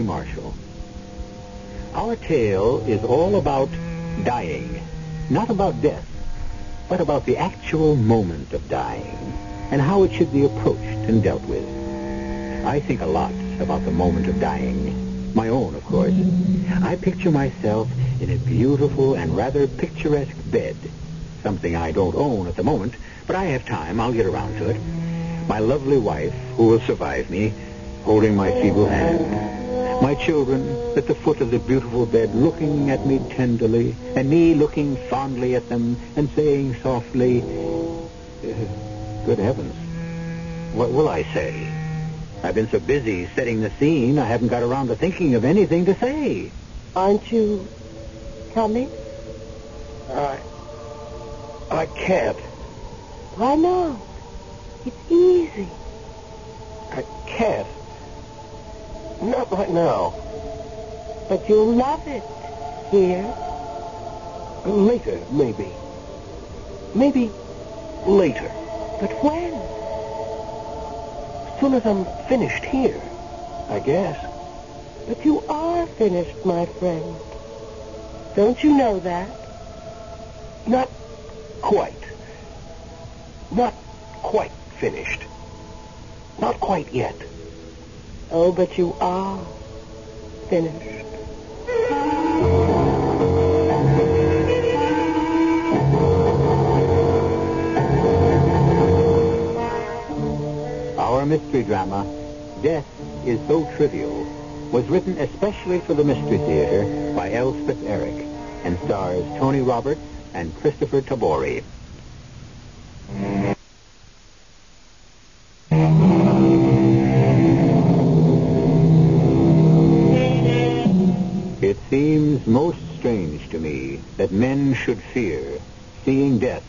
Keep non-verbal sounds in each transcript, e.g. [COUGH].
Marshall. Our tale is all about dying. Not about death, but about the actual moment of dying and how it should be approached and dealt with. I think a lot about the moment of dying. My own, of course. I picture myself in a beautiful and rather picturesque bed. Something I don't own at the moment, but I have time. I'll get around to it. My lovely wife, who will survive me, holding my feeble hand. My children at the foot of the beautiful bed looking at me tenderly, and me looking fondly at them and saying softly, "Uh, Good heavens, what will I say? I've been so busy setting the scene, I haven't got around to thinking of anything to say. Aren't you coming? I... I can't. Why not? It's easy. I can't. Not right now. But you'll love it here. Later, maybe. Maybe later. But when? As soon as I'm finished here, I guess. But you are finished, my friend. Don't you know that? Not quite. Not quite finished. Not quite yet. Oh, but you are finished. Our mystery drama, Death is So Trivial, was written especially for the Mystery Theater by Elspeth Eric and stars Tony Roberts and Kristoffer Tabori. That men should fear seeing death,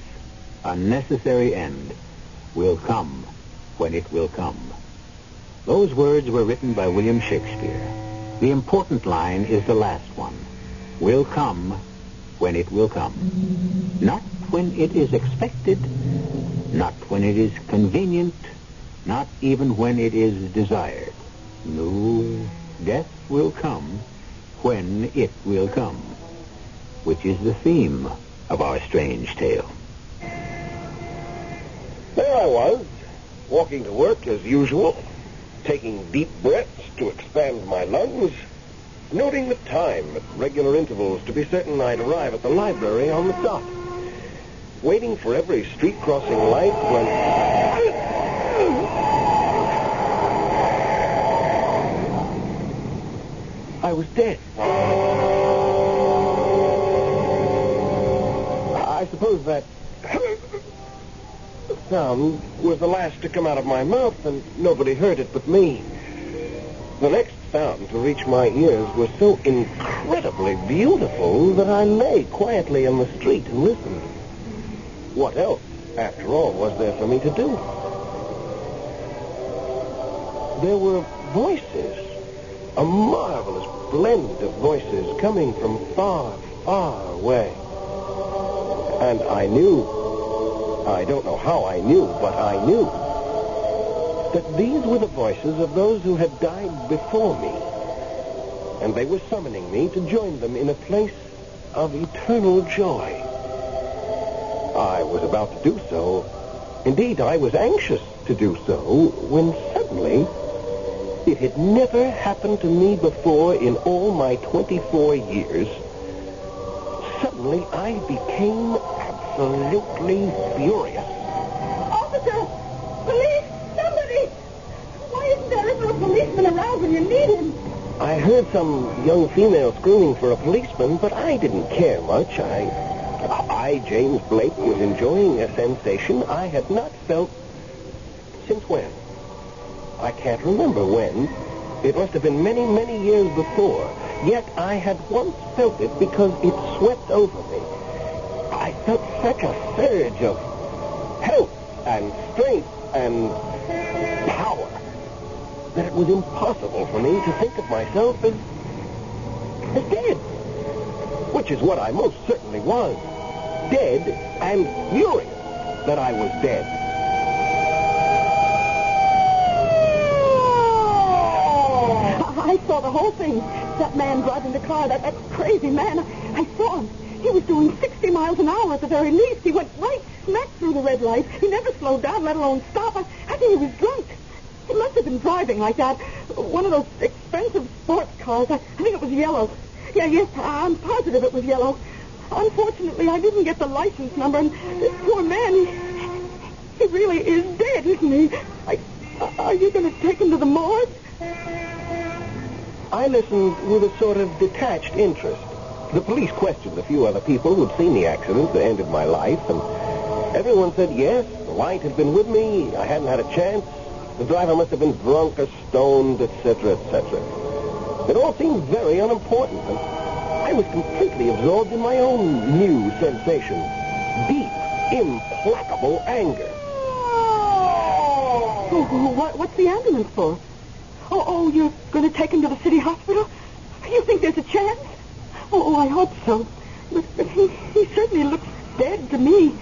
a necessary end, will come when it will come. Those words were written by William Shakespeare. The important line is the last one. Will come when it will come. Not when it is expected, not when it is convenient, not even when it is desired. No, death will come when it will come, which is the theme of our strange tale. There I was, walking to work as usual, taking deep breaths to expand my lungs, noting the time at regular intervals to be certain I'd arrive at the library on the dot, waiting for every street crossing light when... I was dead. I suppose that sound was the last to come out of my mouth, and nobody heard it but me. The next sound to reach my ears was so incredibly beautiful that I lay quietly in the street and listened. What else, after all, was there for me to do? There were voices, a marvelous blend of voices coming from far, far away. And I knew, I don't know how I knew, but I knew that these were the voices of those who had died before me. And they were summoning me to join them in a place of eternal joy. I was about to do so. Indeed, I was anxious to do so when suddenly it had never happened to me before in all my 24 years. Suddenly, I became absolutely furious. Officer! Police! Somebody! Why isn't there ever a policeman around when you need him? I heard some young female screaming for a policeman, but I didn't care much. I, I, James Blake, was enjoying a sensation I had not felt Since when? I can't remember when. It must have been many, many years before. Yet I had once felt it because it swept over me. I felt such a surge of health and strength and power that it was impossible for me to think of myself as, as dead. Which is what I most certainly was. Dead and furious that I was dead. I saw the whole thing. That man driving the car, that, that crazy man, I, I saw him. He was doing 60 miles an hour at the very least. He went right smack through the red light. He never slowed down, let alone stop. I, I think he was drunk. He must have been driving like that. One of those expensive sports cars. I, I think it was yellow. Yeah, yes, I'm positive it was yellow. Unfortunately, I didn't get the license number, and this poor man, he, he really is dead, isn't he? I, are you going to take him to the morgue? I listened with a sort of detached interest. The police questioned a few other people who'd seen the accident that ended my life, and everyone said yes, the light had been with me, I hadn't had a chance, the driver must have been drunk or stoned, etc., etc. It all seemed very unimportant, and I was completely absorbed in my own new sensation. Deep, implacable anger. Oh, what, what's the ambulance for? Oh, oh, you're going to take him to the city hospital? You think there's a chance? Oh, I hope so. But, but he, he certainly looks dead to me.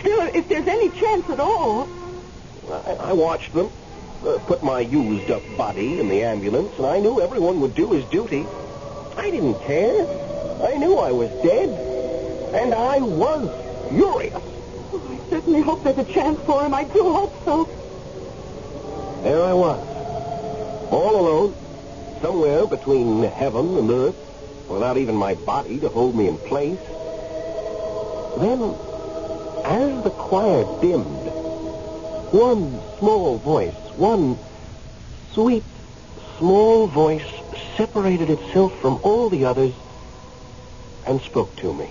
Still, if there's any chance at all. I, I watched them, uh, put my used-up body in the ambulance, and I knew everyone would do his duty. I didn't care. I knew I was dead, and I was furious. Oh, I certainly hope there's a chance for him. I do hope so. There I was, all alone, somewhere between heaven and earth, without even my body to hold me in place. Then, as the choir dimmed, one small voice, one sweet, small voice separated itself from all the others and spoke to me.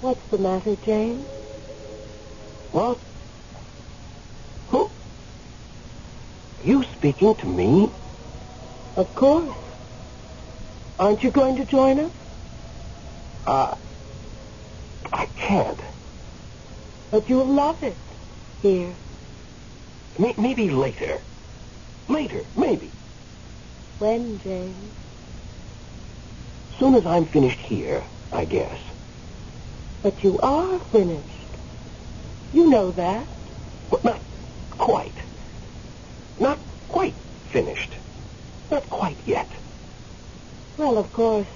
What's the matter, James? What? Who? You speaking to me? Of course. Aren't you going to join us? Uh, I can't. But you'll love it here. May- maybe later. Later, maybe. When, James? Soon as I'm finished here, I guess. But you are finished. You know that. But not quite. Not quite finished. Not quite yet. Well, of course,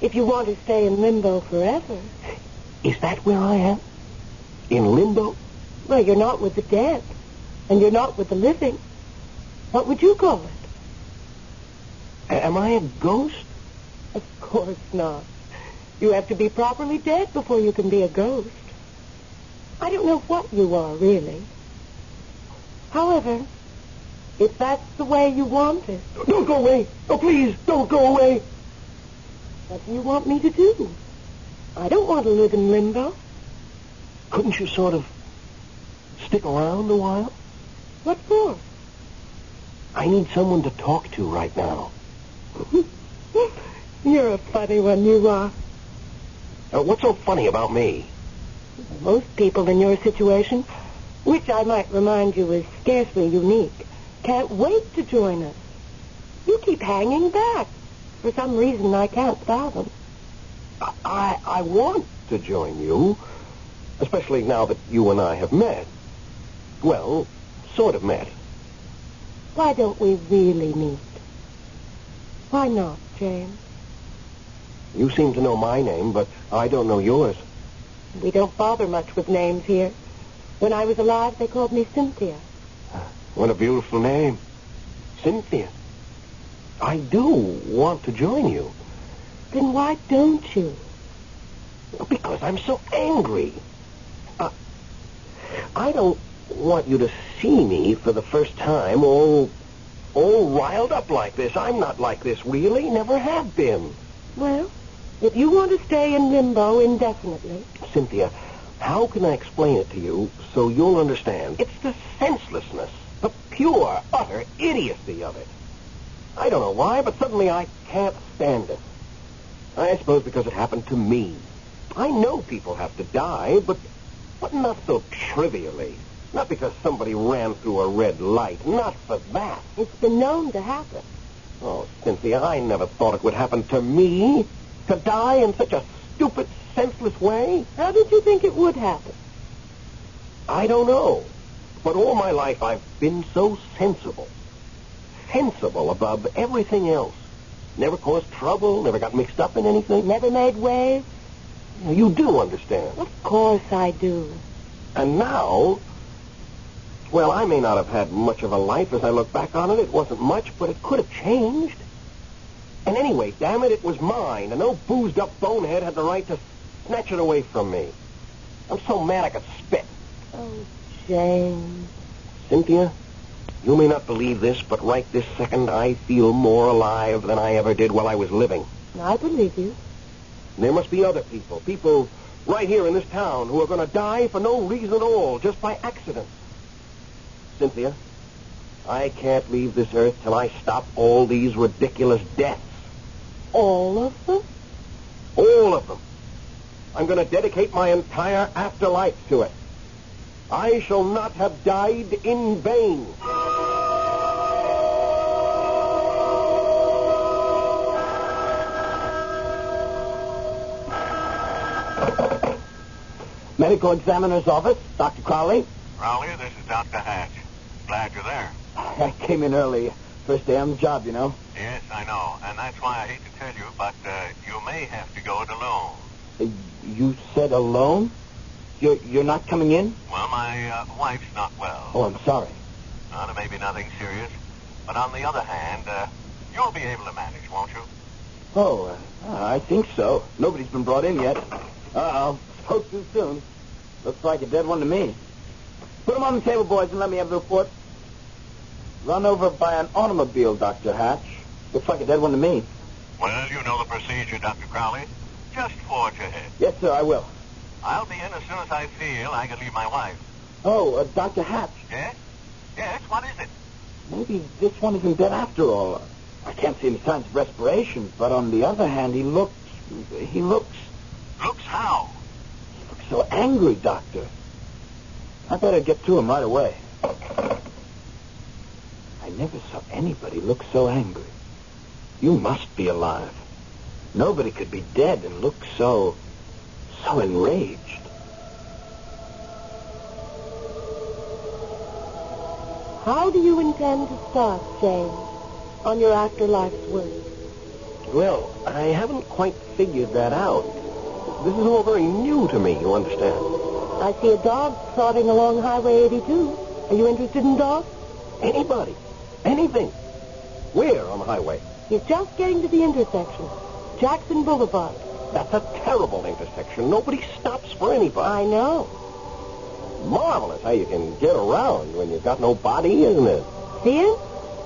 if you want to stay in limbo forever. Is that where I am? In limbo? Well, you're not with the dead, and you're not with the living. What would you call it? A- am I a ghost? Of course not. You have to be properly dead before you can be a ghost. I don't know what you are, really. However, if that's the way you want it, Don't go away. Oh, please, don't go away. what do you want me to do? I don't want to live in limbo. Couldn't you sort of stick around a while? What for? I need someone to talk to right now. [LAUGHS] You're a funny one, you are. Uh, what's so funny about me? Most people in your situation, which I might remind you is scarcely unique, can't wait to join us. You keep hanging back. For some reason I can't fathom. I, I, I want to join you, especially now that you and I have met. Well, sort of met. Why don't we really meet? Why not, James? You seem to know my name, but I don't know yours. We don't bother much with names here. When I was alive, they called me Cynthia. What a beautiful name. Cynthia. I do want to join you. Then why don't you? Because I'm so angry. Uh, I don't want you to see me for the first time all, all riled up like this. I'm not like this, really. Never have been. Well, if you want to stay in limbo indefinitely, Cynthia, how can I explain it to you so you'll understand? It's the idiocy of it. I don't know why, but suddenly I can't stand it. I suppose because it happened to me. I know people have to die, but but not so trivially. Not because somebody ran through a red light. Not for that. It's been known to happen. Oh, Cynthia, I never thought it would happen to me. To die in such a stupid, senseless way. How did you think it would happen? I don't know. But all my life I've been so sensible. Sensible above everything else. Never caused trouble, never got mixed up in anything. Never made waves? You do understand. Of course I do. And now, well, I may not have had much of a life as I look back on it. It wasn't much, but it could have changed. And anyway, damn it, it was mine, and no boozed up bonehead had the right to snatch it away from me. I'm so mad I could spit. Oh, James. Cynthia, you may not believe this, but right this second I feel more alive than I ever did while I was living. I believe you. There must be other people, people right here in this town who are going to die for no reason at all, just by accident. Cynthia, I can't leave this earth till I stop all these ridiculous deaths. All of them? All of them. I'm going to dedicate my entire afterlife to it. I shall not have died in vain. Medical examiner's office, Dr. Crowley. Crowley, this is Dr. Hatch. Glad you're there. I came in early. First day on the job, you know. Yes, I know. And that's why I hate to tell you, but uh, you may have to go it alone. Uh, You said alone? You're, you're not coming in? Well, my uh, wife's not well. Oh, I'm sorry. Uh, there may be nothing serious. But on the other hand, uh, you'll be able to manage, won't you? Oh, uh, I think so. Nobody's been brought in yet. Uh-oh. Spoke too soon. Looks like a dead one to me. Put 'em on the table, boys, and let me have the report. Run over by an automobile, Dr. Hatch. Looks like a dead one to me. Well, you know the procedure, Dr. Crowley. Just forge ahead. Yes, sir, I will. I'll be in as soon as I feel I can leave my wife. Oh, uh, Dr. Hatch, Yes? Yes, what is it? maybe this one isn't dead after all. I can't see any signs of respiration, but on the other hand, he looks... He looks... Looks how? He looks so angry, Doctor. I better get to him right away. I never saw anybody look so angry. You must be alive. Nobody could be dead and look so... so enraged. How do you intend to start, James, on your afterlife's work? Well, I haven't quite figured that out. This is all very new to me, you understand. I see a dog trotting along Highway 82. Are you interested in dogs? Anybody. Anything. Where on the highway? He's just getting to the intersection. Jackson Boulevard. That's a terrible intersection. Nobody stops for anybody. I know. Marvelous how you can get around when you've got no body, isn't it? See him?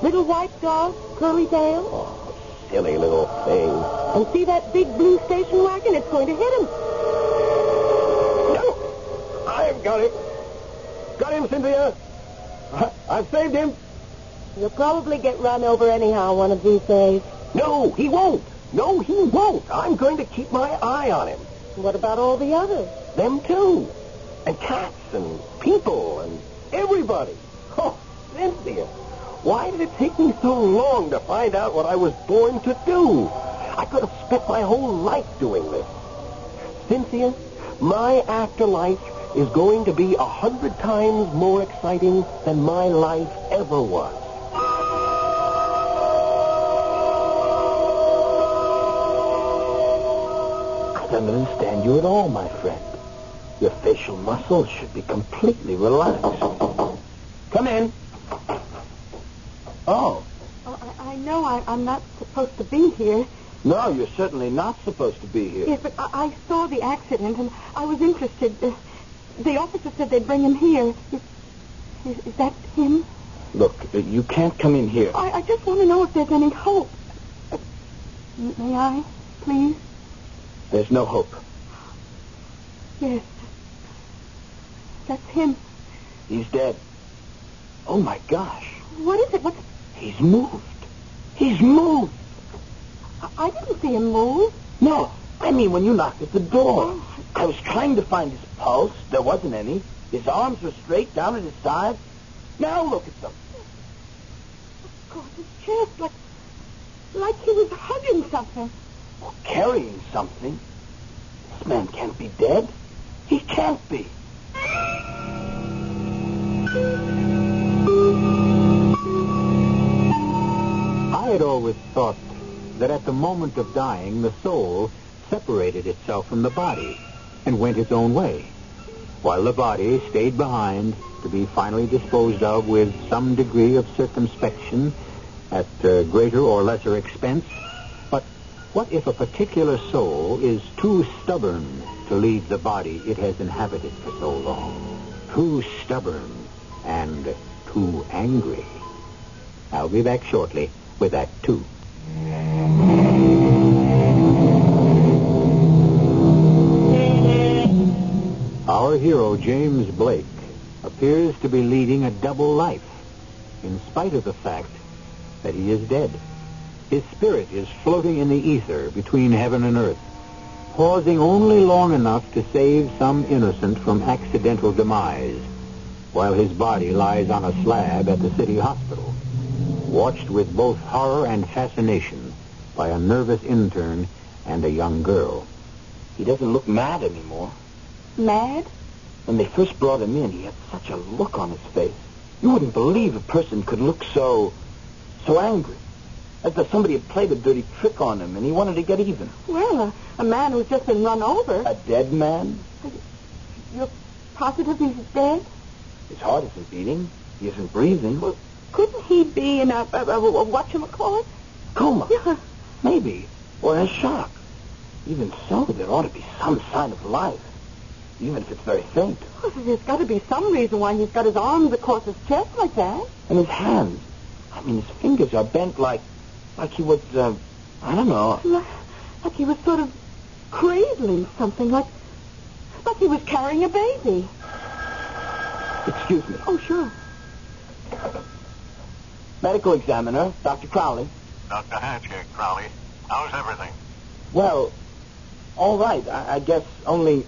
Little white dog, curly tail. Oh, silly little thing. And see that big blue station wagon? It's going to hit him. No! I've got him. Got him, Cynthia. [LAUGHS] I've saved him. He'll probably get run over anyhow one of these days. No, he won't. No, he won't. I'm going to keep my eye on him. What about all the others? Them too. And cats and people and everybody. [LAUGHS] Oh, Cynthia, why did it take me so long to find out what I was born to do? I could have spent my whole life doing this. Cynthia, my afterlife is going to be a hundred times more exciting than my life ever was. Don't understand you at all, my friend. Your facial muscles should be completely relaxed. Come in. Oh, Oh, I, I know I, I'm not supposed to be here. no, you're certainly not supposed to be here. Yes, but I, I saw the accident and I was interested. Uh, the officer said they'd bring him here. Is, is, is that him? Look, uh, you can't come in here. I, I just want to know if there's any hope. Uh, may I, please? There's no hope. Yes. That's him. He's dead. Oh, my gosh. What is it? What's He's moved. He's moved. I, didn't see him move. No, I mean when you knocked at the door. Oh. I was trying to find his pulse. There wasn't any. His arms were straight down at his side. Now look at them. Oh God, his chest, like, like he was hugging something. Carrying something. This man can't be dead. He can't be. I had always thought that at the moment of dying, the soul separated itself from the body and went its own way, while the body stayed behind to be finally disposed of with some degree of circumspection at uh, greater or lesser expense. What if a particular soul is too stubborn to leave the body it has inhabited for so long? Too stubborn and too angry. I'll be back shortly with that, too. Our hero, James Blake, appears to be leading a double life, in spite of the fact that he is dead. His spirit is floating in the ether between heaven and earth, pausing only long enough to save some innocent from accidental demise, while his body lies on a slab at the city hospital, watched with both horror and fascination by a nervous intern and a young girl. He doesn't look mad anymore. Mad? When they first brought him in, he had such a look on his face. You wouldn't believe a person could look so, so angry. As though somebody had played a dirty trick on him and he wanted to get even. Well, a, a man who's just been run over. A dead man? You're positive he's dead? His heart isn't beating. He isn't breathing. Well, couldn't he be in a, a, a, a whatchamacallit? Coma. Yeah. Maybe. Or in shock. Even so, there ought to be some sign of life. Even if it's very faint. Well, there's got to be some reason why he's got his arms across his chest like that. And his hands. I mean, his fingers are bent like, like he was, uh, I don't know. Like, like he was sort of cradling something, like, like he was carrying a baby. Excuse me. Oh, sure. Medical examiner, Dr. Crowley. Dr. Hatch Crowley. How's everything? Well, all right. I, I guess only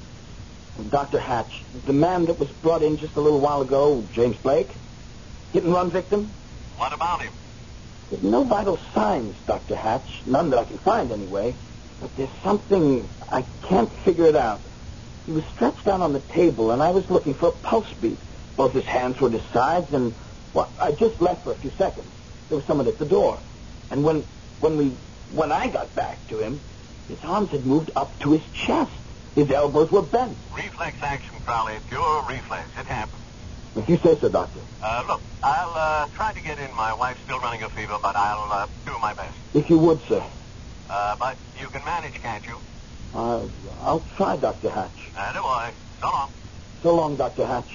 Dr. Hatch, the man that was brought in just a little while ago, James Blake, hit and run victim. What about him? There's no vital signs, Dr. Hatch. None that I can find anyway. But there's something I can't figure it out. He was stretched out on the table, and I was looking for a pulse beat. Both his hands were at his sides, and well, I just left for a few seconds. There was someone at the door, and when when we when I got back to him, his arms had moved up to his chest. His elbows were bent. Reflex action, Crowley. Pure reflex. It happens. If you say so, Doctor. Uh, look, I'll uh, try to get in. My wife's still running a fever, but I'll uh, do my best. If you would, sir. Uh, but you can manage, can't you? Uh, I'll try, Dr. Hatch. Uh, do I. So long. So long, Dr. Hatch.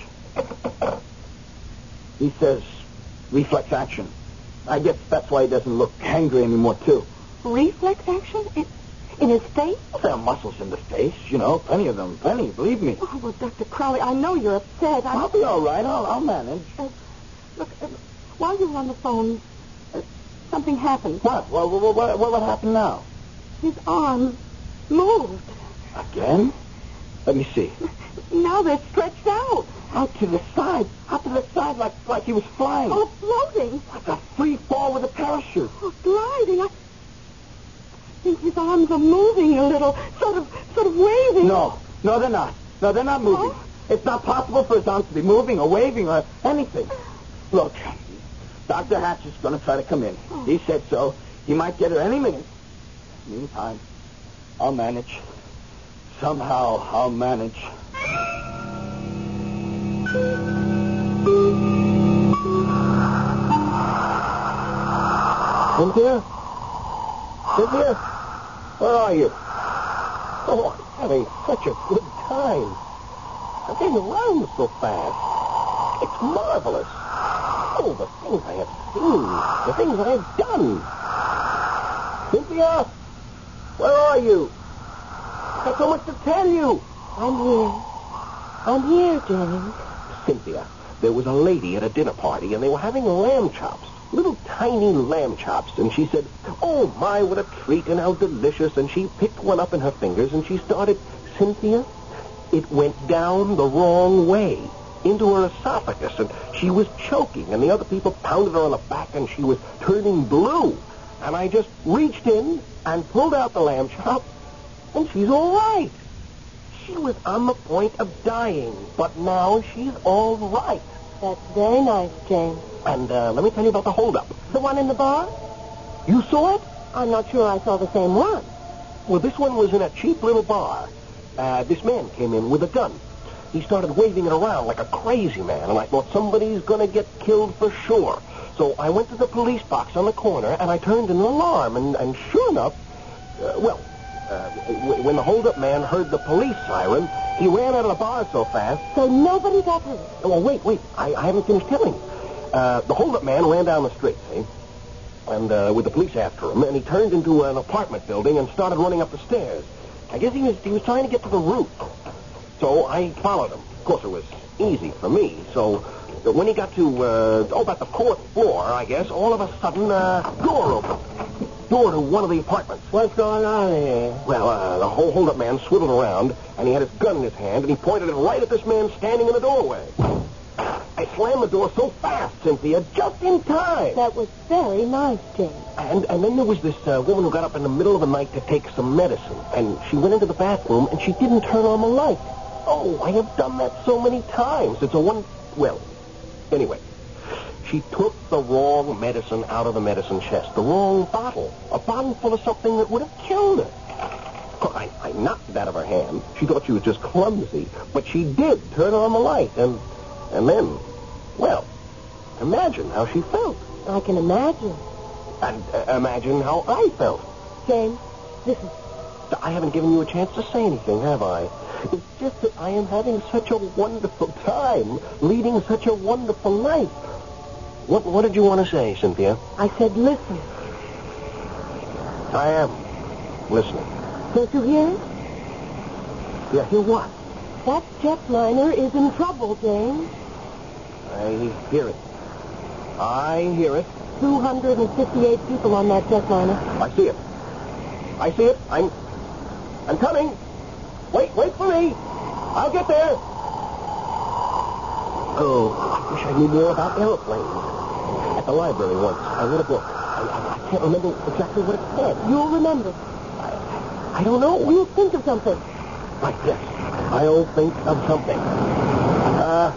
He says reflex action. I guess that's why he doesn't look angry anymore, too. Reflex action? In, in his face? Well, there are muscles in the face, you know, plenty of them, plenty, believe me. Oh, well, Dr. Crowley, I know you're upset. I, I'll be all right. I'll, I'll manage. Uh, look, uh, while you were on the phone, uh, something happened. What? Well, what, what, what, what happened now? His arms moved. Again? Let me see. Now they're stretched out. Out to the side. Out to the side like, like he was flying. Oh, floating. Like a free fall with a parachute. Oh, gliding. I his arms are moving a little, sort of, sort of waving. No, no, they're not. No, they're not moving. Huh? It's not possible for his arms to be moving or waving or anything. Look, Dr. Hatch is going to try to come in. Oh. He said so. He might get her any minute. Meantime, I'll manage. Somehow, I'll manage. Cynthia? Cynthia? Where are you? Oh, I'm having such a good time. I'm getting around so fast. It's marvelous. Oh, the things I have seen. The things I have done. Cynthia? Where are you? I've got so much to tell you. I'm here. I'm here, James. Cynthia, there was a lady at a dinner party, and they were having lamb chops. Little tiny lamb chops, and she said, "Oh my, what a treat and how delicious!" And she picked one up in her fingers and she started, Cynthia, it went down the wrong way into her esophagus, and she was choking, and the other people pounded her on the back, and she was turning blue. And I just reached in and pulled out the lamb chop, and she's all right. She was on the point of dying, but now she's all right. That's very nice, James. And uh, let me tell you about the holdup. The one in the bar? You saw it? I'm not sure I saw the same one. Well, this one was in a cheap little bar. Uh, this man came in with a gun. He started waving it around like a crazy man, and I thought somebody's going to get killed for sure. So I went to the police box on the corner, and I turned an alarm, and, and sure enough, uh, well, uh, w- when the holdup man heard the police siren, he ran out of the bar so fast. So nobody got hurt. Well, wait, wait, I, I haven't finished telling. Uh, the holdup man ran down the street, see? And uh, with the police after him, and he turned into an apartment building and started running up the stairs. I guess he was he was trying to get to the roof. So I followed him. Of course, it was easy for me. So when he got to uh, oh, about the fourth floor, I guess, all of a sudden, uh, door opened. Door to one of the apartments. What's going on here? Well, uh, the whole hold-up man swiveled around, and he had his gun in his hand, and he pointed it right at this man standing in the doorway. I slammed the door so fast, Cynthia, just in time. That was very nice, James. And and then there was this uh, woman who got up in the middle of the night to take some medicine, and she went into the bathroom, and she didn't turn on the light. Oh, I have done that so many times. It's a one. Well, anyway, she took the wrong medicine out of the medicine chest, the wrong bottle, a bottle full of something that would have killed her. I, I knocked it out of her hand. She thought she was just clumsy, but she did turn on the light, and and then, well, imagine how she felt, I can imagine. and uh, imagine how I felt. James, listen. I haven't given you a chance to say anything, have I? It's just that I am having such a wonderful time, leading such a wonderful life. What What did you want to say, Cynthia? I said listen. I am listening. Don't you hear it? Yeah, hear what? That jetliner is in trouble, James. I hear it. I hear it. 258 people on that jetliner. I see it. I see it. I'm. I'm coming. Wait, wait for me. I'll get there. Oh, I wish I knew more about airplanes. At the library once, I read a book. I, I, I can't remember exactly what it said. You'll remember. I, I don't know. You'll think of something. Right, yes. I'll think of something. Uh,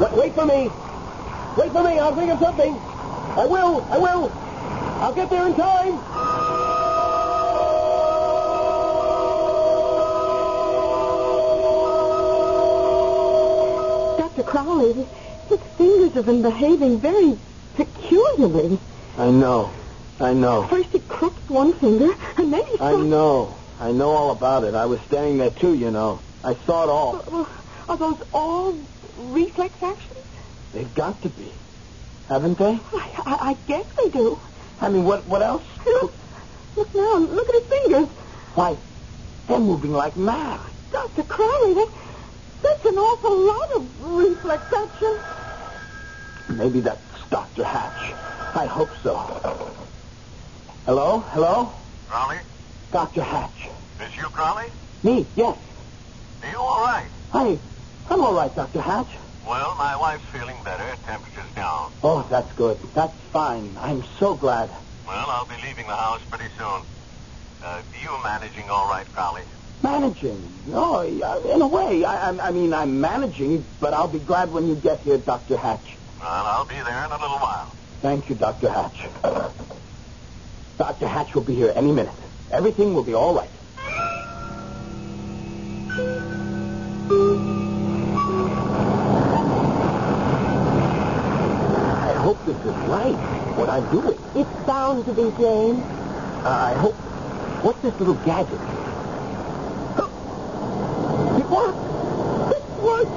wait, wait for me. Wait for me. I'll think of something. I will. I will. I'll get there in time. Dr. Crowley, his fingers have been behaving very peculiarly. I know. I know. First he crooked one finger, and then he... I know. I know all about it. I was standing there, too, you know. I saw it all. Well, are those all reflex actions? They've got to be. Haven't they? I, I, I guess they do. I mean, what what else? Look, look now, look at his fingers. Why, they're moving like mad. Dr. Crowley, that, that's an awful lot of reflex action. Maybe that's Dr. Hatch. I hope so. Hello? Hello? Crowley? Dr. Hatch. Is you Crowley? Me? Yes. Are you all right? Hi. I'm all right, Dr. Hatch. Well, my wife's feeling better. Temperature's down. Oh, that's good. That's fine. I'm so glad. Well, I'll be leaving the house pretty soon. Uh, you managing all right, Crowley? Managing? Oh, yeah, in a way. I, I, I mean, I'm managing, but I'll be glad when you get here, Dr. Hatch. Well, I'll be there in a little while. Thank you, Dr. Hatch. Dr. Hatch will be here any minute. Everything will be all right. I'm doing. It's bound to be, James. Uh, I hope. What's this little gadget? It worked. It worked.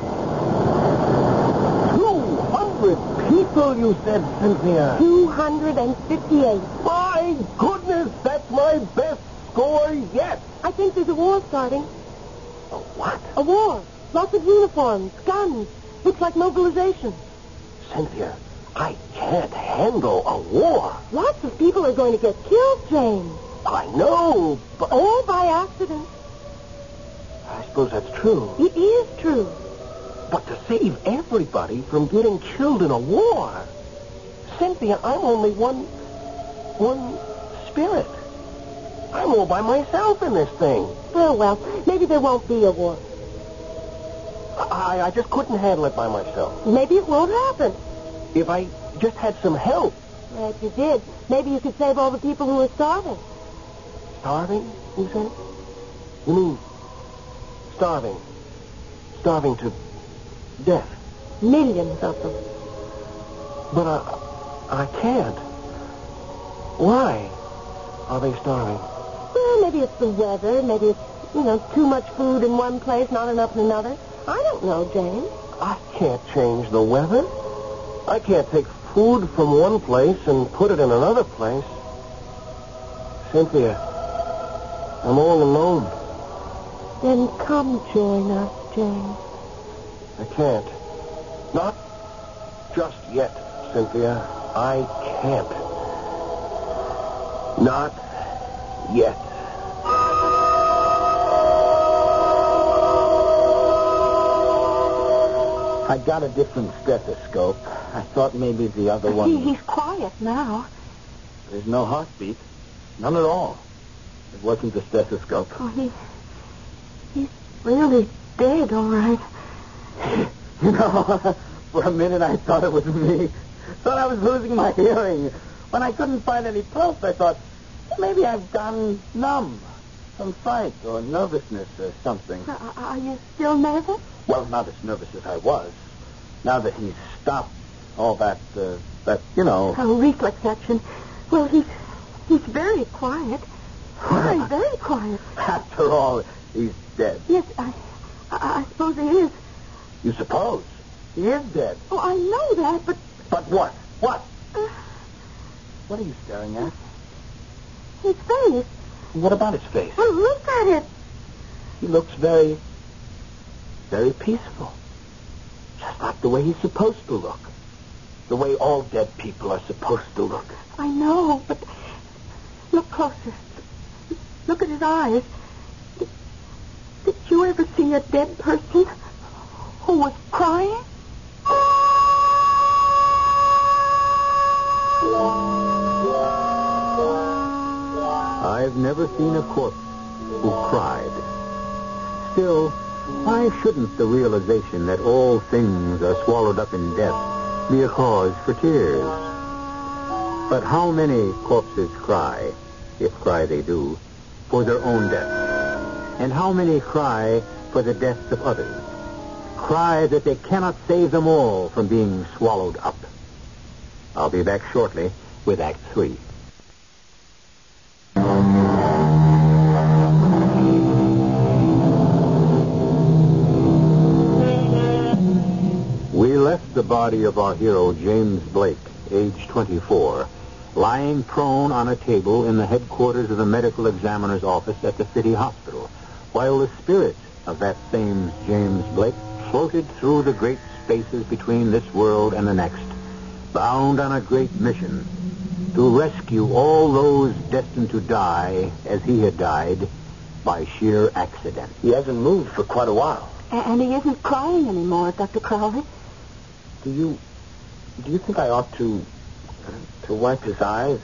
Two hundred people, you said, Cynthia. 258. My goodness, that's my best score yet. I think there's a war starting. A what? A war. Lots of uniforms, guns. Looks like mobilization. Cynthia, I can't handle a war. Lots of people are going to get killed, James. I know, but All by accident. I suppose that's true. It is true. But to save everybody from getting killed in a war, Cynthia, I'm only one, one spirit. I'm all by myself in this thing. Oh, well, maybe there won't be a war. I, I just couldn't handle it by myself. Maybe it won't happen. If I just had some help. Well, if you did, maybe you could save all the people who are starving. Starving, you said? You mean starving? Starving to death? Millions of them. But I, I can't. Why are they starving? Well, maybe it's the weather. Maybe it's, you know, too much food in one place, not enough in another. I don't know, James. I can't change the weather. I can't take food from one place and put it in another place. Cynthia, I'm all alone. Then come join us, James. I can't. Not just yet, Cynthia. I can't. Not yet. I got a different stethoscope. I thought maybe the other He, one. he's quiet now. There's no heartbeat. None at all. It wasn't the stethoscope. Oh, he, he's really dead, all right. [LAUGHS] You know, [LAUGHS] for a minute I thought it was me. Thought I was losing my hearing. When I couldn't find any pulse, I thought, maybe I've gone numb. From fright or nervousness or something. Are, are you still nervous? Well, not as nervous as I was. Now that he's stopped all that, uh, that, you know. Oh, reflex action. Well, he's he's very quiet. Very, very quiet. After all, he's dead. Yes, I, I, I suppose he is. You suppose? He is dead. Oh, I know that, but But what? What? uh, What are you staring at? his face. What about his face? Well, look at it. He looks very, very peaceful. Just like the way he's supposed to look. The way all dead people are supposed to look. I know, but look closer. Look at his eyes. Did, did you ever see a dead person who was crying? I've never seen a corpse who cried. Still, why shouldn't the realization that all things are swallowed up in death be a cause for tears? But how many corpses cry, if cry they do, for their own death? And how many cry for the deaths of others? Cry that they cannot save them all from being swallowed up. I'll be back shortly with Act Three. The body of our hero, James Blake, age 24, lying prone on a table in the headquarters of the medical examiner's office at the city hospital, while the spirit of that same James Blake floated through the great spaces between this world and the next, bound on a great mission to rescue all those destined to die as he had died by sheer accident. He hasn't moved for quite a while. And he isn't crying anymore, Dr. Crowley. Do you, do you think I ought to, to wipe his eyes?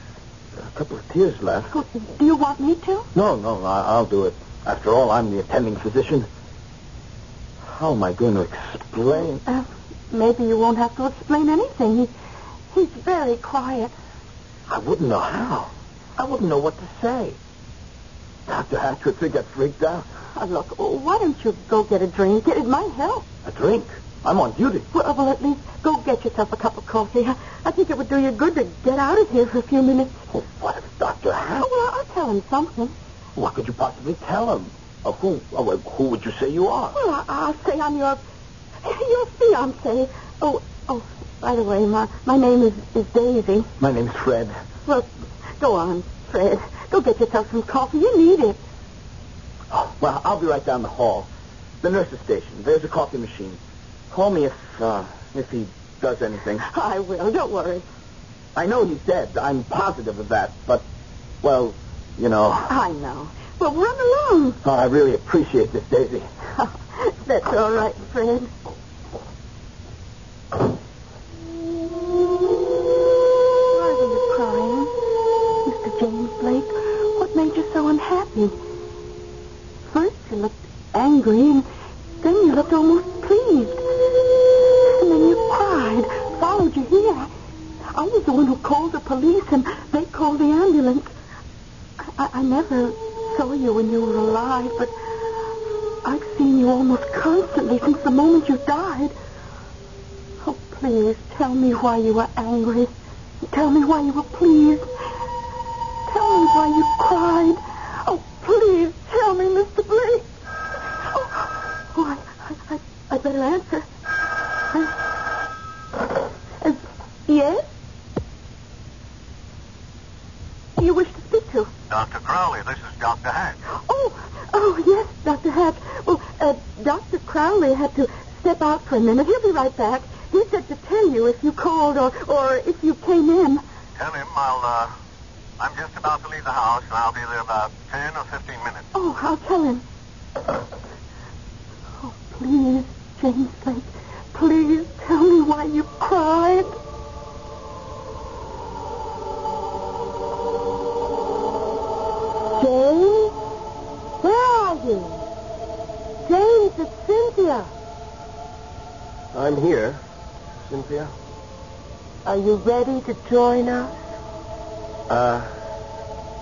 A couple of tears left. Oh, Do you want me to? No, no, I, I'll do it. After all, I'm the attending physician. How am I going to explain? Uh, maybe you won't have to explain anything. He, he's very quiet. I wouldn't know how. I wouldn't know what to say. Dr. Hatch would think I freaked out. Uh, look, why don't you go get a drink? It might help. A drink? I'm on duty. Well, well, at least go get yourself a cup of coffee. I, I think it would do you good to get out of here for a few minutes. Oh, what if Dr. Oh, well, I'll tell him something. What could you possibly tell him? Of who? Oh, who would you say you are? Well, I, I'll say I'm your your fiance. Oh, oh, by the way, my my name is, is Daisy. My name's Fred. Well, go on, Fred. Go get yourself some coffee. You need it. Oh, well, I'll be right down the hall. The nurse's station. There's a coffee machine. Call me if, uh, if he does anything. I will. Don't worry. I know he's dead. I'm positive of that. But, well, you know. I know. Well, run along. Oh, I really appreciate this, Daisy. [LAUGHS] That's all right, Fred. Why were you crying, Mr. James Blake? What made you so unhappy? First you looked angry, and then you looked almost I was the one who called the police, and they called the ambulance. I, I never saw you when you were alive, but I've seen you almost constantly since the moment you died. Oh, please tell me why you were angry. Tell me why you were pleased. Tell me why you cried. Oh, please tell me, Mr. Blake. Oh, oh I, I, I, I better answer. Uh, uh, yes? You wish to speak to? Dr. Crowley, this is Dr. Hatch. Oh, oh, yes, Dr. Hatch. Well, uh, Dr. Crowley had to step out for a minute. He'll be right back. He said to tell you if you called or, or if you came in. Tell him I'll, uh, I'm just about to leave the house, and I'll be there about 10 or 15 minutes. Oh, I'll tell him. Oh, please, James Blake, please tell me why you cried. Cynthia. I'm here, Cynthia. Are you ready to join us? Uh,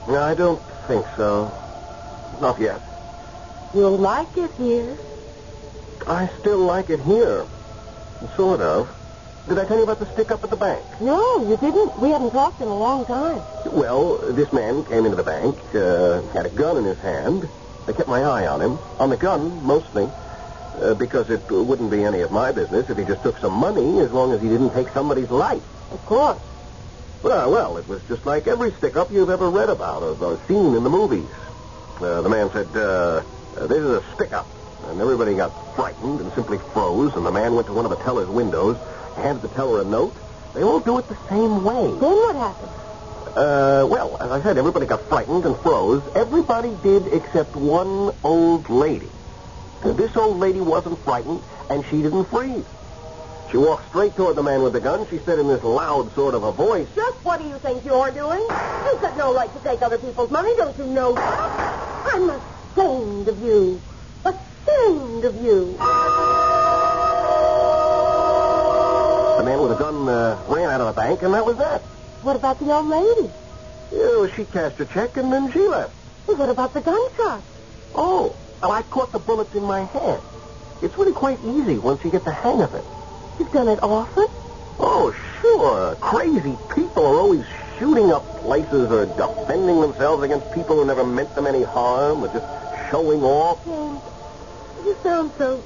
no, I don't think so. Not yet. You'll like it here. I still like it here. Sort of. Did I tell you about the stick up at the bank? No, you didn't. We haven't talked in a long time. Well, this man came into the bank, uh, had a gun in his hand. I kept my eye on him. On the gun, mostly. Uh, because it wouldn't be any of my business if he just took some money as long as he didn't take somebody's life. Of course. Well, well, it was just like every stick-up you've ever read about or, or seen in the movies. Uh, the man said, uh, uh, this is a stick-up. And everybody got frightened and simply froze, and the man went to one of the teller's windows, handed the teller a note. They all do it the same way. Then what happened? Uh, well, as I said, everybody got frightened and froze. Everybody did except one old lady. This old lady wasn't frightened, and she didn't freeze. She walked straight toward the man with the gun. She said in this loud sort of a voice, Just what do you think you're doing? You've got no right to take other people's money, don't you know that? I'm ashamed of you. Ashamed of you. the man with the gun uh, ran out of the bank, and that was that. What about the old lady? Yeah, she cashed a check, and then she left. Well, what about the gunshot? Oh, well, I caught the bullets in my hand. It's really quite easy once you get the hang of it. You've done it often? Oh, sure. Crazy people are always shooting up places or defending themselves against people who never meant them any harm or just showing off. James, you sound so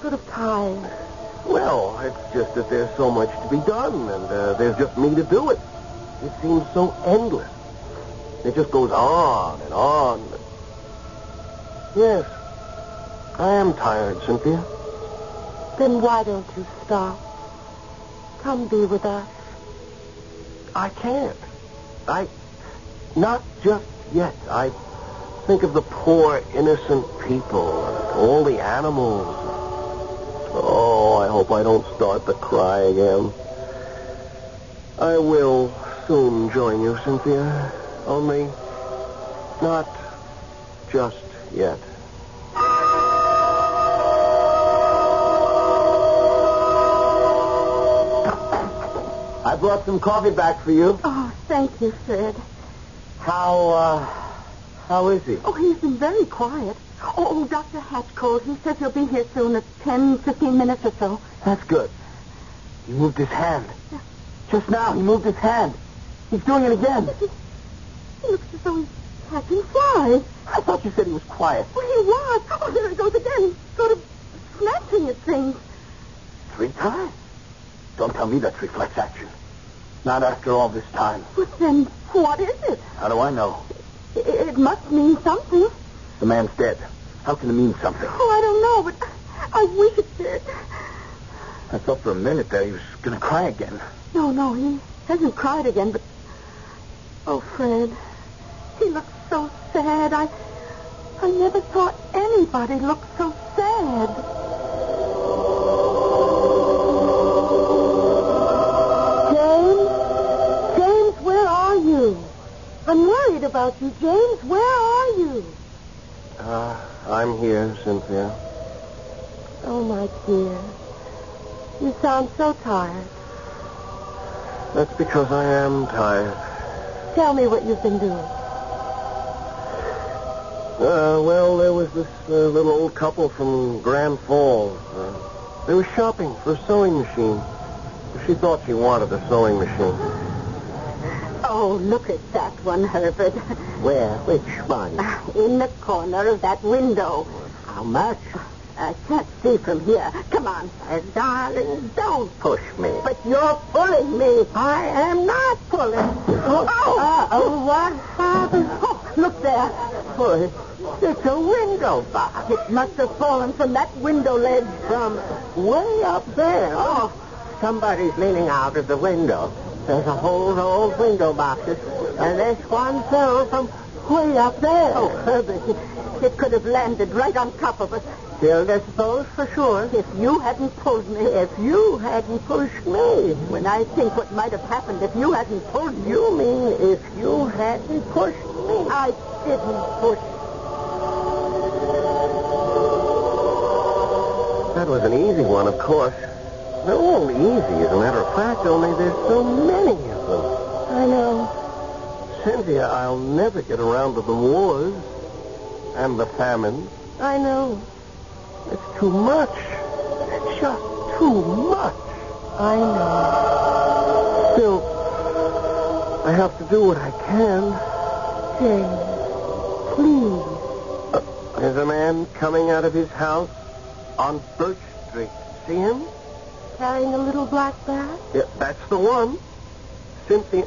sort of tired. Well, it's just that there's so much to be done, and uh, there's just me to do it. It seems so endless. It just goes on and on. Yes, I am tired, Cynthia. Then why don't you stop? Come be with us. I can't. I. Not just yet. I think of the poor, innocent people, and all the animals. Oh, I hope I don't start to cry again. I will soon join you, Cynthia. Only not just yet. I brought some coffee back for you. Oh, thank you, Fred. How, uh, how is he? Oh, he's been very quiet. Oh, oh, Dr. Hatch called. He says he'll be here soon at 10, 15 minutes or so. That's good. He moved his hand. Just now, he moved his hand. He's doing it again. He, he looks as though he's catching flies. I thought you said he was quiet. Well, he was. Oh, there he goes again. Sort of snatching at things. Three times? Don't tell me that's reflex action. Not after all this time. But then, what is it? How do I know? It, it must mean something. The man's dead. How can it mean something? Oh, I don't know, but I wish it did. I thought for a minute that he was going to cry again. No, no, he hasn't cried again, but... Oh, Fred, he looks so sad. I... I never saw anybody look so sad. James? James, where are you? I'm worried about you, James. Where are you? Uh, I'm here, Cynthia. Oh, my dear. You sound so tired. That's because I am tired. Tell me what you've been doing. Uh, well, there was this uh, little old couple from Grand Falls. Uh, they were shopping for a sewing machine. She thought she wanted a sewing machine. Oh, look at that one, Herbert. Where? Which one? [LAUGHS] In the corner of that window. How much? I can't see from here. Come on. Uh, darling, don't push me. But you're pulling me. I am not pulling. Oh, Oh, oh, what happened? oh, look there. Oh, it's a window box It must have fallen from that window ledge. from way up there. Oh, somebody's leaning out of the window. There's a whole row of window boxes, and this one fell from way up there. Oh, Herbert, it, it could have landed right on top of us. Still suppose, for sure. If you hadn't pulled me, If you hadn't pushed me. when I think what might have happened if you hadn't pulled me, You mean if you hadn't pushed me? I didn't push. That was an easy one, of course. They're all easy, as a matter of fact, only there's so many of them. I know. Cynthia, I'll never get around to the wars and the famine. I know. Too much. Just too much. I know. Still, I have to do what I can. James, please. There's a man coming out of his house on Birch Street. See him? Carrying a little black bag? Yeah, that's the one. Cynthia.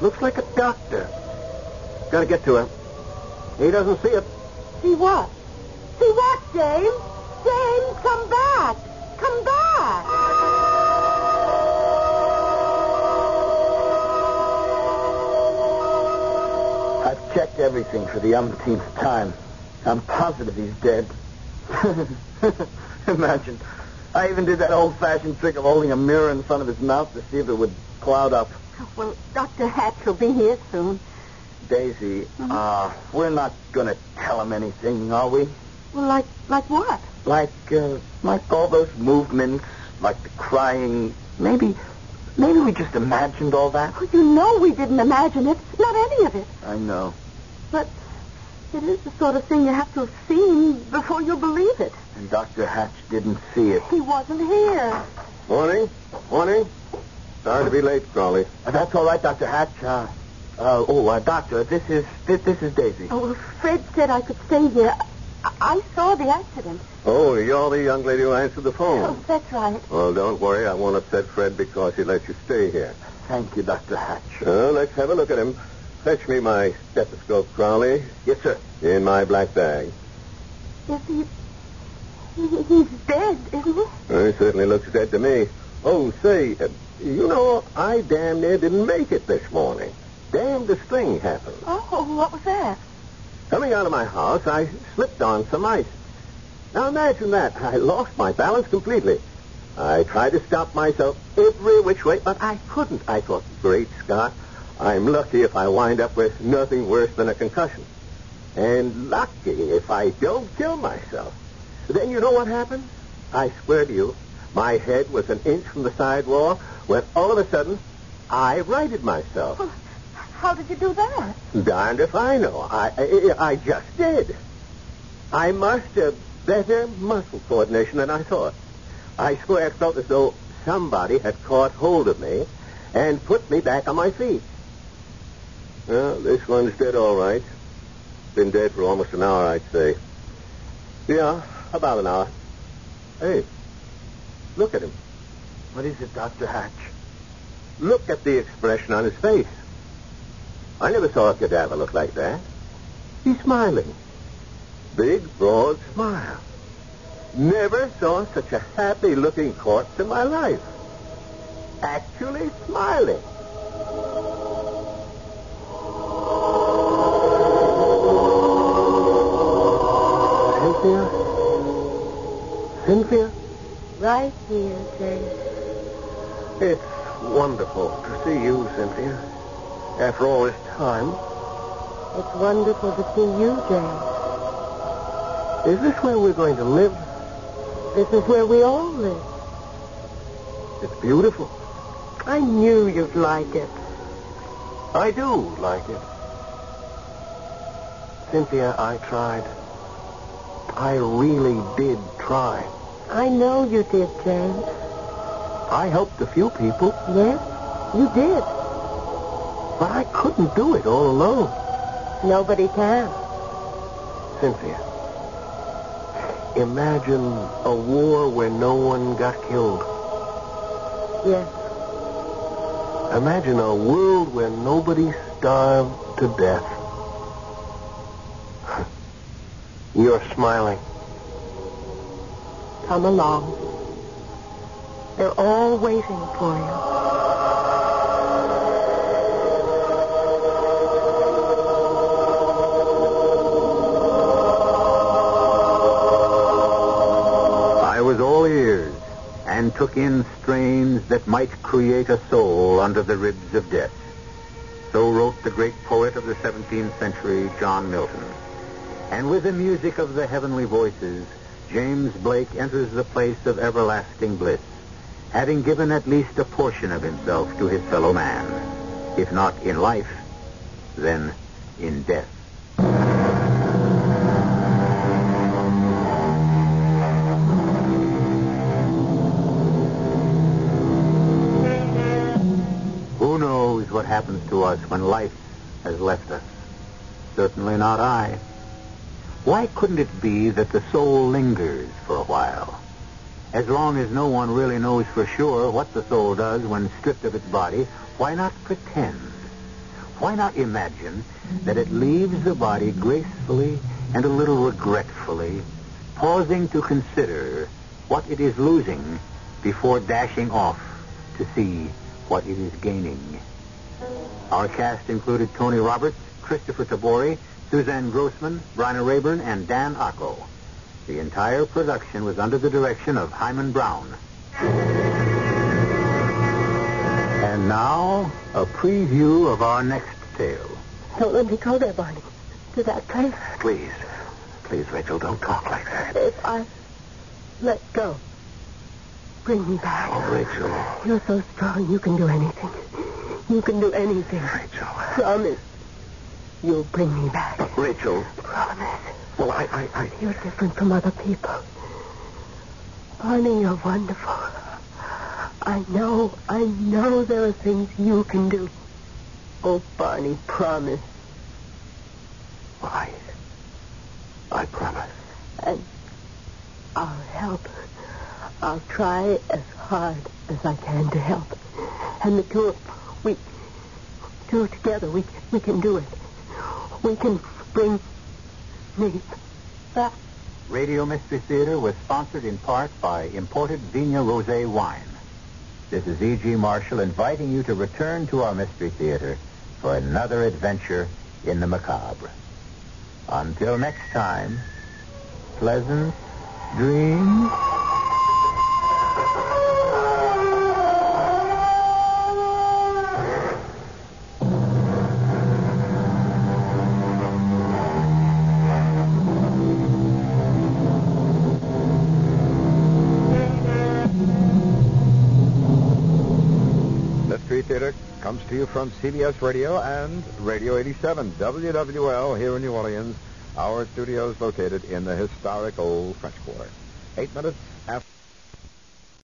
Looks like a doctor. Gotta get to him. He doesn't see it. See what? See what, James? James, come back. Come back. I've checked everything for the umpteenth time. I'm positive he's dead. [LAUGHS] Imagine. I even did that old-fashioned trick of holding a mirror in front of his mouth to see if it would cloud up. Well, Dr. Hatch will be here soon. Daisy, uh, we're not going to tell him anything, are we? Well, like, like what? Like, uh, like all those movements, like the crying. Maybe, maybe we just imagined all that. Oh, you know we didn't imagine it. Not any of it. I know. But it is the sort of thing you have to have seen before you'll believe it. And Dr. Hatch didn't see it. He wasn't here. Morning. Morning. Sorry to be late, Crowley. Uh, that's all right, Dr. Hatch. Uh, uh, oh, uh, Doctor, this is this, this is Daisy. Oh, Fred said I could stay here. I, I saw the accident. Oh, you're the young lady who answered the phone. Oh, that's right. Well, don't worry. I won't upset Fred because he let you stay here. Thank you, Dr. Hatch. Well, let's have a look at him. Fetch me my stethoscope, Crowley, Yes, sir. in my black bag. Is he... he he's dead, isn't he? Well, he certainly looks dead to me. Oh, say, uh, you know, I damn near didn't make it this morning. Damnedest thing happened. Oh, what was that? Coming out of my house, I slipped on some ice. Now imagine that. I lost my balance completely. I tried to stop myself every which way, but I couldn't. I thought, great Scott, I'm lucky if I wind up with nothing worse than a concussion. And lucky if I don't kill myself. Then you know what happened? I swear to you, my head was an inch from the sidewall when all of a sudden I righted myself. Well, how did you do that? Darned if I know. I, I, I just did. I must have better muscle coordination than I thought. I swear it felt as though somebody had caught hold of me and put me back on my feet. Well, this one's dead all right. Been dead for almost an hour, I'd say. Yeah, about an hour. Hey, look at him. What is it, Dr. Hatch? Look at the expression on his face. I never saw a cadaver look like that. He's smiling. Big, broad smile. Never saw such a happy-looking corpse in my life. Actually smiling. Cynthia? Cynthia? Right here, James. It's wonderful to see you, Cynthia. After all this time. It's wonderful to see you, James. Is this where we're going to live? This is where we all live. It's beautiful. I knew you'd like it. I do like it. Cynthia, I tried. I really did try. I know you did, James. I helped a few people, Yes, you did. But I couldn't do it all alone. Nobody can. Cynthia, imagine a war where no one got killed. Yes. Imagine a world where nobody starved to death. [LAUGHS] You're smiling. Come along. They're all waiting for you. Was all ears and took in strains that might create a soul under the ribs of death. So wrote the great poet of the 17th century, John Milton. And with the music of the heavenly voices, James Blake enters the place of everlasting bliss, having given at least a portion of himself to his fellow man. If not in life, then in death. Us when life has left us? Certainly not I. Why couldn't it be that the soul lingers for a while? As long as no one really knows for sure what the soul does when stripped of its body, why not pretend? Why not imagine that it leaves the body gracefully and a little regretfully, pausing to consider what it is losing before dashing off to see what it is gaining? Our cast included Tony Roberts, Kristoffer Tabori, Suzanne Grossman, Bryna Raeburn, and Dan Ocko. The entire production was under the direction of Himan Brown. And now, a preview of our next tale. Don't let me go there, Barney. To that place. Please. Please, Rachel, don't talk like that. If I let go, bring me back. Oh, Rachel. You're so strong, you can do anything. You can do anything. Rachel. Promise. You'll bring me back. But, Rachel. Promise. Well, I, I, I... You're different from other people. Barney, you're wonderful. I know, I know there are things you can do. Oh, Barney, promise. Well, I... I promise. And I'll help. I'll try as hard as I can to help. And the two of we two together, we we can do it. We can bring me back. Radio Mystery Theater was sponsored in part by imported Vigna Rosé wine. This is E.G. Marshall inviting you to return to our Mystery Theater for another adventure in the macabre. Until next time, pleasant dreams. To you from CBS Radio and Radio 87 WWL here in New Orleans. Our studios located in the historic old French Quarter. Eight minutes